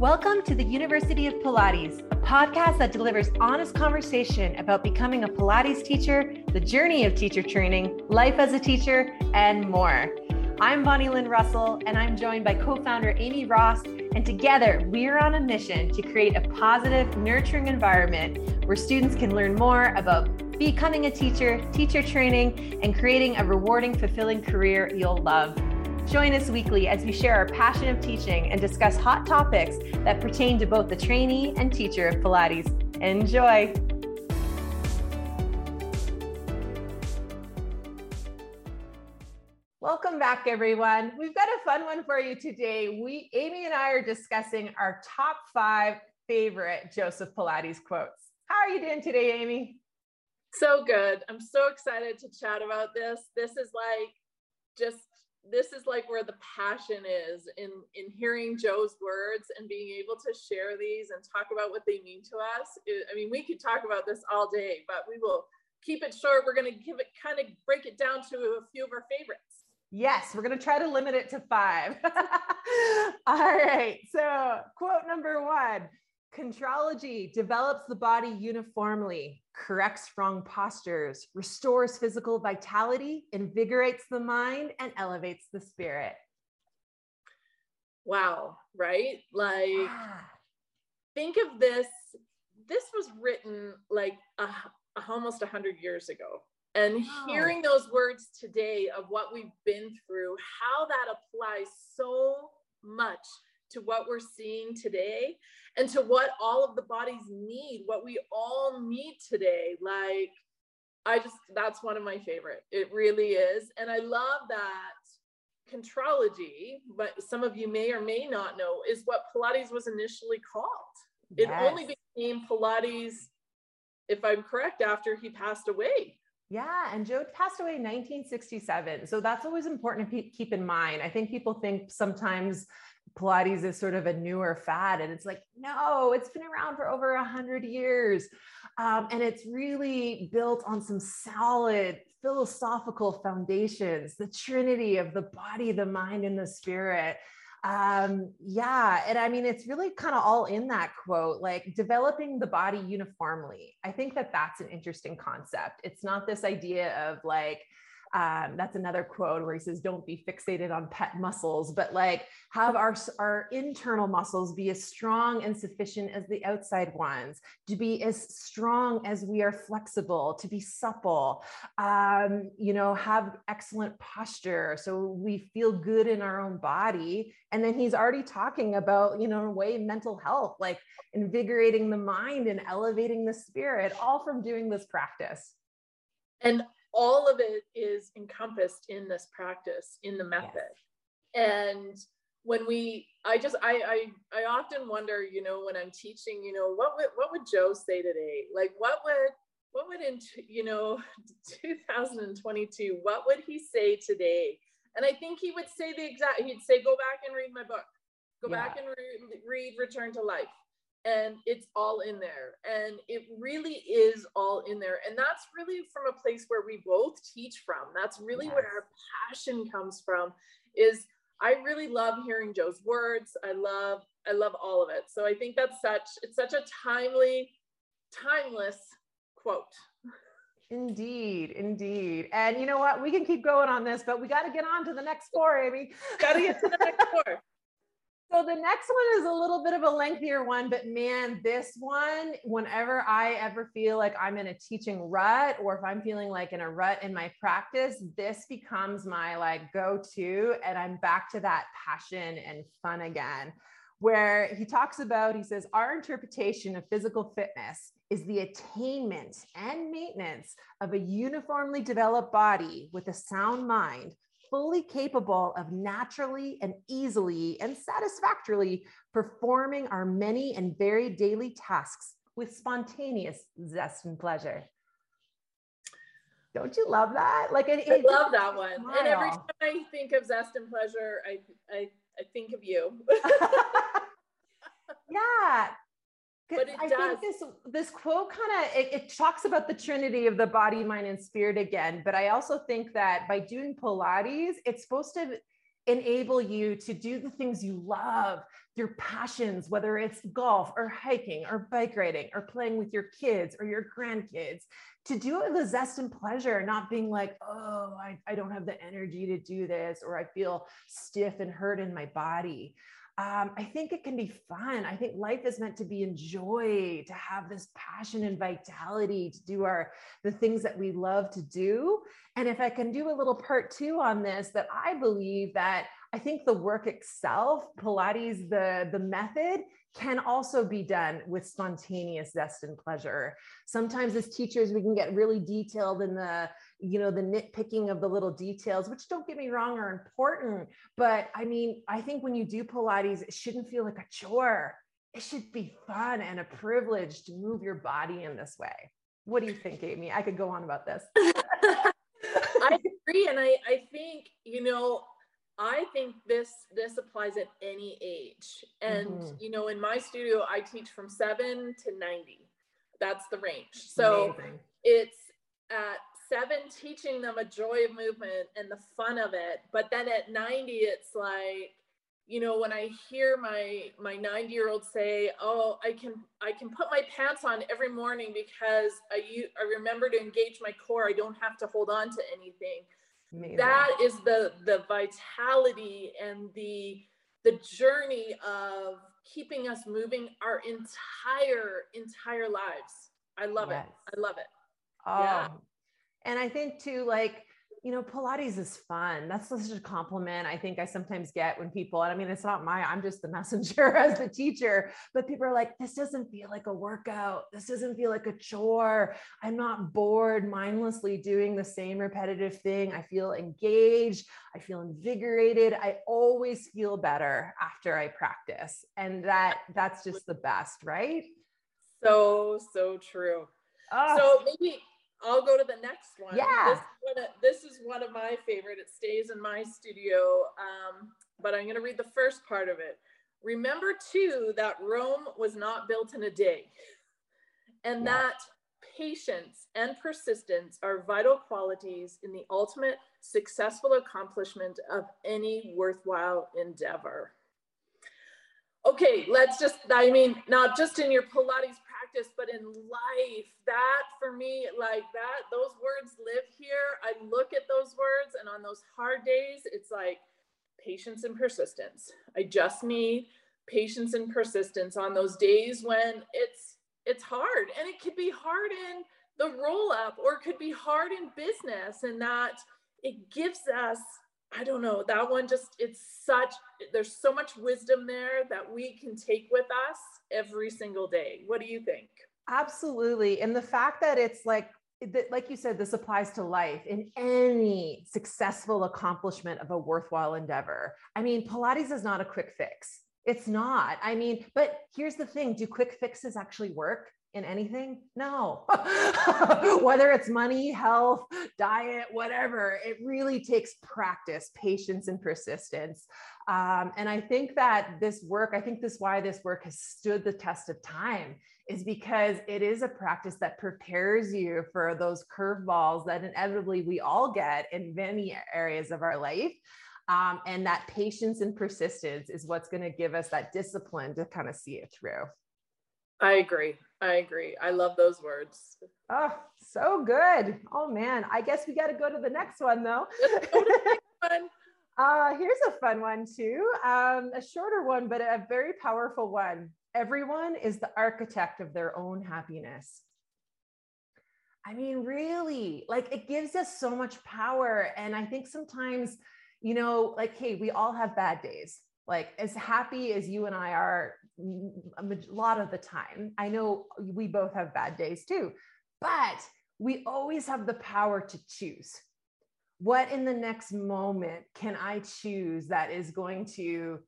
Welcome to the University of Pilates, a podcast that delivers honest conversation about becoming a Pilates teacher, the journey of teacher training, life as a teacher, and more. I'm Bonny-Lynn Russell, and I'm joined by co founder Amy Ross. And together, we're on a mission to create a positive, nurturing environment where students can learn more about becoming a teacher, teacher training, and creating a rewarding, fulfilling career you'll love. Join us weekly as we share our passion of teaching and discuss hot topics that pertain to both the trainee and teacher of Pilates. Enjoy! Welcome back, everyone. We've got a fun one for you today. We, Amy and I, are discussing our top five favorite Joseph Pilates quotes. How are you doing today, Amy? So good. I'm so excited to chat about this. This is like just this is like where the passion is in in hearing Joe's words and being able to share these and talk about what they mean to us. It, I mean, we could talk about this all day, but we will keep it short. We're going to give it kind of break it down to a few of our favorites. Yes, we're going to try to limit it to five. all right. So, quote number one Contrology develops the body uniformly, corrects wrong postures, restores physical vitality, invigorates the mind, and elevates the spirit. Wow, right? Like, yeah. think of this. This was written like a, a, almost 100 years ago. And wow. hearing those words today of what we've been through, how that applies so much to what we're seeing today and to what all of the bodies need, what we all need today. Like, I just, that's one of my favorite. It really is. And I love that contrology, but some of you may or may not know, is what Pilates was initially called. Yes. It only became Pilates, if I'm correct, after he passed away. Yeah, and Joe passed away in 1967. So that's always important to keep in mind. I think people think sometimes Pilates is sort of a newer fad. And it's like, no, it's been around for over a hundred years. Um, and it's really built on some solid philosophical foundations, the trinity of the body, the mind, and the spirit. Um, yeah. And I mean, it's really kind of all in that quote, like developing the body uniformly. I think that that's an interesting concept. It's not this idea of like, um, that's another quote where he says, "Don't be fixated on pet muscles, but like have our our internal muscles be as strong and sufficient as the outside ones. To be as strong as we are flexible. To be supple. Um, you know, have excellent posture, so we feel good in our own body. And then he's already talking about, you know, in a way mental health, like invigorating the mind and elevating the spirit, all from doing this practice. And all of it is encompassed in this practice in the method. Yes. and when we i just I, I i often wonder you know when i'm teaching you know what would what would joe say today? Like what would what would in you know 2022 what would he say today? And i think he would say the exact he'd say go back and read my book. Go yeah. back and re- read return to life and it's all in there and it really is all in there and that's really from a place where we both teach from that's really yes. where our passion comes from is i really love hearing joe's words i love i love all of it so i think that's such it's such a timely timeless quote Indeed, indeed. And you know what? We can keep going on this, but we got to get on to the next four, Amy. got to get to the next four. So the next one is a little bit of a lengthier one, but man, this one, whenever I ever feel like I'm in a teaching rut or if I'm feeling like in a rut in my practice, this becomes my like go to, and I'm back to that passion and fun again. Where he talks about, he says, our interpretation of physical fitness is the attainment and maintenance of a uniformly developed body with a sound mind fully capable of naturally and easily and satisfactorily performing our many and varied daily tasks with spontaneous zest and pleasure. Don't you love that? Like, it, I love that one. Smile. And every time I think of zest and pleasure, I I, I think of you. yeah, but I does. think this this quote kind of it, it, talks about the trinity of the body, mind, and spirit again. But I also think that by doing Pilates, it's supposed to enable you to do the things you love, your passions, whether it's golf or hiking or bike riding or playing with your kids or your grandkids, to do it with a zest and pleasure, not being like, oh, I, I don't have the energy to do this, or I feel stiff and hurt in my body um, I think it can be fun. I think life is meant to be enjoyed, to have this passion and vitality, to do our the things that we love to do. And if I can do a little part two on this, that I believe that I think the work itself, Pilates, the the method can also be done with spontaneous zest and pleasure. Sometimes as teachers, we can get really detailed in the you know the nitpicking of the little details which don't get me wrong are important. But i mean i think when you do pilates it shouldn't feel like a chore. It should be fun and a privilege to move your body in this way. What do you think amy? I could go on about this. I agree and i i think you know I think this this applies at any age. And mm-hmm. you know, in my studio, I teach from seven to 90. That's the range. So Amazing. it's at seven teaching them a joy of movement and the fun of it but then at 90 it's like you know when i hear my my 90 year old say oh i can i can put my pants on every morning because i i remember to engage my core i don't have to hold on to anything Amazing. that is the the vitality and the the journey of keeping us moving our entire entire lives i love yes. it i love it oh yeah. And I think too, like, you know, Pilates is fun. That's such a compliment I think I sometimes get when people, and I mean, it's not my, I'm just the messenger as the teacher, but people are like, this doesn't feel like a workout. This doesn't feel like a chore. I'm not bored mindlessly doing the same repetitive thing. I feel engaged. I feel invigorated. I always feel better after I practice. And that, that's just the best, right? So, so true. Oh. So maybe I'll go to the next one. Yeah. This, one, this is one of my favorite. It stays in my studio, um, but I'm going to read the first part of it. Remember, too, that Rome was not built in a day, and yeah. that patience and persistence are vital qualities in the ultimate successful accomplishment of any worthwhile endeavor. Okay, let's just, I mean, not just in your Pilates practice, but in life, that for me, like that, those words live here. I look at those words, and on those hard days, it's like patience and persistence. I just need patience and persistence on those days when it's it's hard and it could be hard in the roll up or it could be hard in business and that it gives us I don't know, that one just, it's such, there's so much wisdom there that we can take with us every single day. What do you think? Absolutely. And the fact that it's like, that, like you said, this applies to life in any successful accomplishment of a worthwhile endeavor. I mean, Pilates is not a quick fix. It's not. I mean, but here's the thing do quick fixes actually work? In anything? No. Whether it's money, health, diet, whatever, it really takes practice, patience, and persistence. Um, and I think that this work, I think this why this work has stood the test of time is because it is a practice that prepares you for those curveballs that inevitably we all get in many areas of our life. Um, and that patience and persistence is what's going to give us that discipline to kind of see it through. I agree. I agree. I love those words. Oh, so good. Oh man, I guess we got to go to the next one though. one. uh, here's a fun one too. Um, a shorter one, but a very powerful one. Everyone is the architect of their own happiness. I mean, really, like it gives us so much power. And I think sometimes, you know, like, hey, we all have bad days like as happy as you and I are a lot of the time. I know we both have bad days too, but we always have the power to choose. What in the next moment can I choose that is going to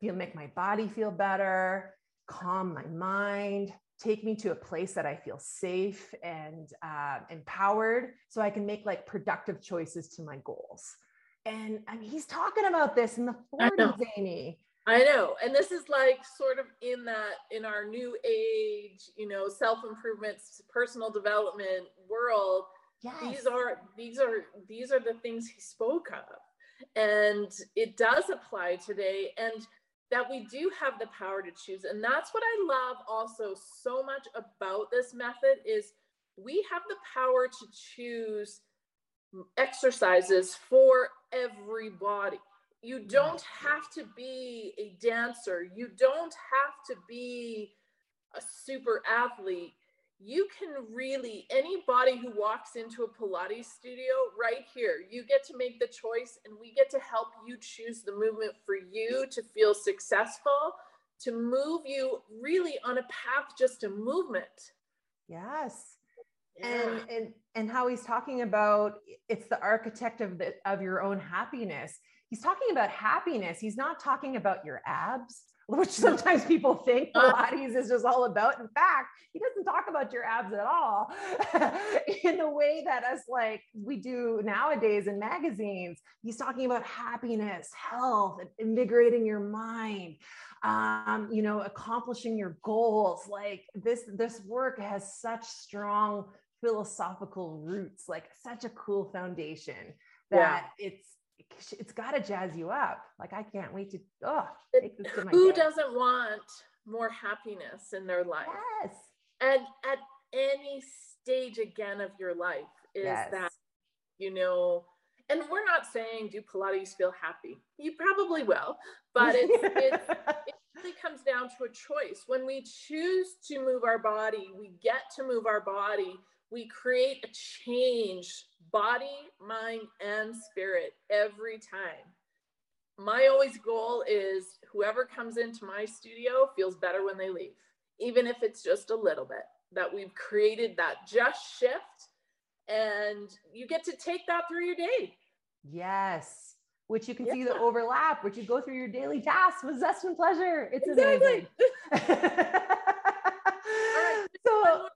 feel make my body feel better, calm my mind, take me to a place that I feel safe and uh, empowered, so I can make like productive choices to my goals. And I mean, he's talking about this in the 40s, Amy. I know. And this is like sort of in that, in our new age, you know, self improvement, personal development world. Yes. These are, these are, these are the things he spoke of. and it does apply today and that we do have the power to choose and that's what i love also so much about this method is we have the power to choose exercises for everybody you don't have to be a dancer. You don't have to be a super athlete. You can really anybody who walks into a pilates studio right here you get to make the choice and we get to help you choose the movement for you to feel successful to move you really on a path just to movement. Yes. Yeah. and and and how he's talking about it's the architect of the of your own happiness he's talking about happiness he's not talking about your abs which sometimes people think uh. Pilates is just all about. In fact, he doesn't talk about your abs at all in the way that us like we do nowadays in magazines. He's talking about happiness, health, invigorating your mind, um, you know, accomplishing your goals. Like this, this work has such strong philosophical roots, like such a cool foundation that yeah. it's it's got to jazz you up. Like I can't wait to oh, to who day. doesn't want more happiness in their life? Yes. And at any stage again of your life is yes. that you know and we're not saying do pilates feel happy you probably will but it's, it's, it really comes down to a choice when we choose to move our body we get to move our body we create a change body, mind, and spirit every time. My always goal is whoever comes into my studio feels better when they leave, even if it's just a little bit, that we've created that just shift and you get to take that through your day. Yes. Which you can yeah. see the overlap, which you go through your daily tasks with zest and pleasure. It's exactly. amazing. so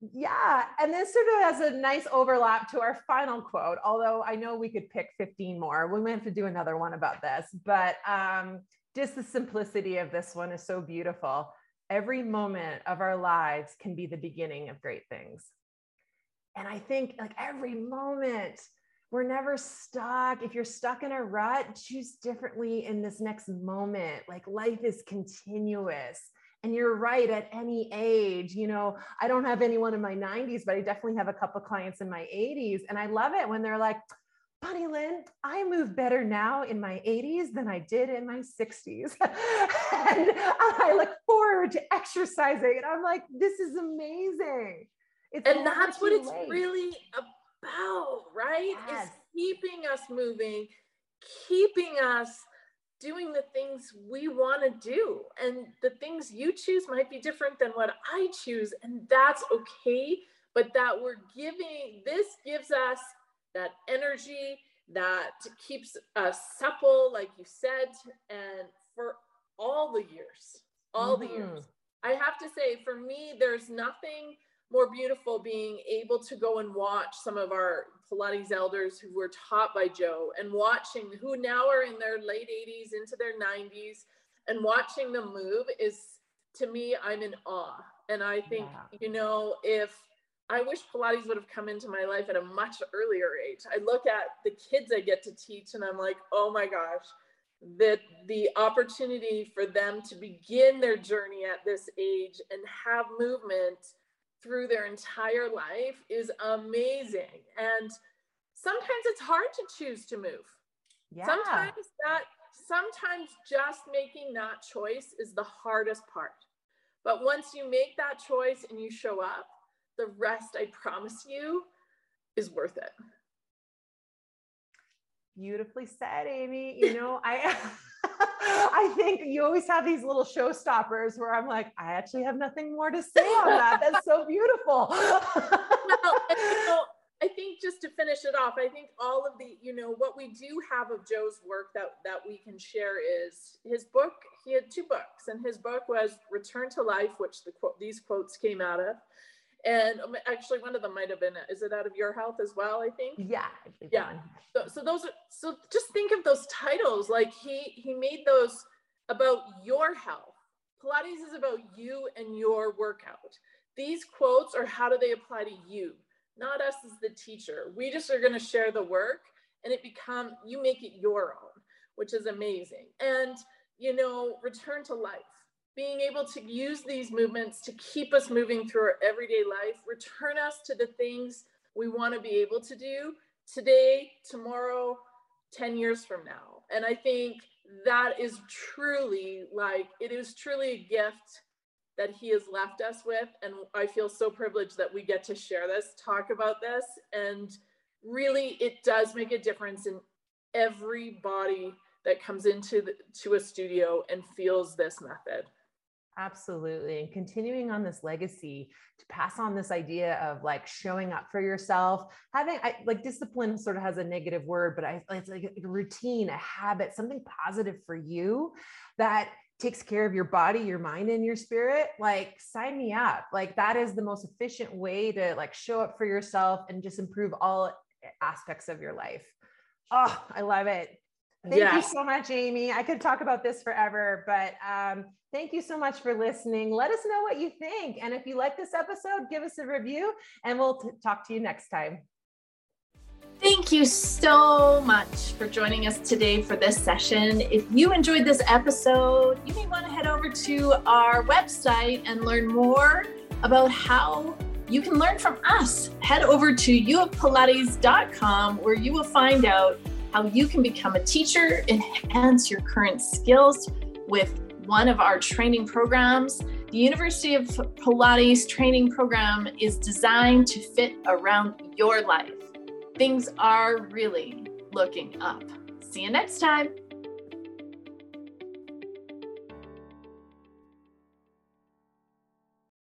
yeah. And this sort of has a nice overlap to our final quote, although I know we could pick 15 more. We might have to do another one about this, but um, just the simplicity of this one is so beautiful. Every moment of our lives can be the beginning of great things. And I think like every moment, we're never stuck. If you're stuck in a rut, choose differently in this next moment. Like life is continuous and you're right at any age you know i don't have anyone in my 90s but i definitely have a couple clients in my 80s and i love it when they're like Bonny-Lynn, I move better now in my 80s than I did in my 60s. and I look forward to exercising. And I'm like, this is amazing. It's and that's what it's late. really about, right? Yes. Is keeping us moving, keeping us doing the things we want to do. And the things you choose might be different than what I choose. And that's okay. But that we're giving, this gives us that energy that keeps us supple, like you said, and for all the years, all mm-hmm. the years. I have to say, for me, there's nothing more beautiful being able to go and watch some of our Pilates elders who were taught by Joe and watching who now are in their late 80s into their 90s and watching them move is to me, I'm in awe. And I think, yeah. you know, if I wish Pilates would have come into my life at a much earlier age. I look at the kids I get to teach and I'm like, oh my gosh, that the opportunity for them to begin their journey at this age and have movement through their entire life is amazing. And sometimes it's hard to choose to move. Yeah. Sometimes that sometimes just making that choice is the hardest part. But once you make that choice and you show up, the rest I promise you is worth it. Beautifully said, Amy. You know, I I think you always have these little showstoppers where I'm like, I actually have nothing more to say on that. That's so beautiful. well, I think just to finish it off, I think all of the, you know, what we do have of Joe's work that that we can share is his book. He had two books, and his book was Return to Life, which the quote these quotes came out of. And um, actually, one of them might have been, is it out of your health as well? I think. Yeah. Yeah. So, so those are, so just think of those titles. Like he, he made those about your health. Pilates is about you and your workout. These quotes are how do they apply to you, not us as the teacher. We just are going to share the work and it become you make it your own, which is amazing. And you know, return to life. Being able to use these movements to keep us moving through our everyday life, return us to the things we want to be able to do today, tomorrow, 10 years from now. And I think that is truly like, it is truly a gift that he has left us with. And I feel so privileged that we get to share this, talk about this. And really, it does make a difference in every body that comes into the, to a studio and feels this method. Absolutely. And continuing on this legacy to pass on this idea of like showing up for yourself, having I, like discipline sort of has a negative word, but I, it's like a routine, a habit, something positive for you that takes care of your body, your mind, and your spirit. Like, sign me up. Like, that is the most efficient way to like show up for yourself and just improve all aspects of your life. Oh, I love it. Thank you so much, Amy. I could talk about this forever, but um, thank you so much for listening. Let us know what you think. And if you like this episode, give us a review and we'll t- talk to you next time. Thank you so much for joining us today for this session. If you enjoyed this episode, you may want to head over to our website and learn more about how you can learn from us. Head over to uofpilates.com where you will find out how you can become a teacher, enhance your current skills with one of our training programs. The University of Pilates training program is designed to fit around your life. Things are really looking up. See you next time.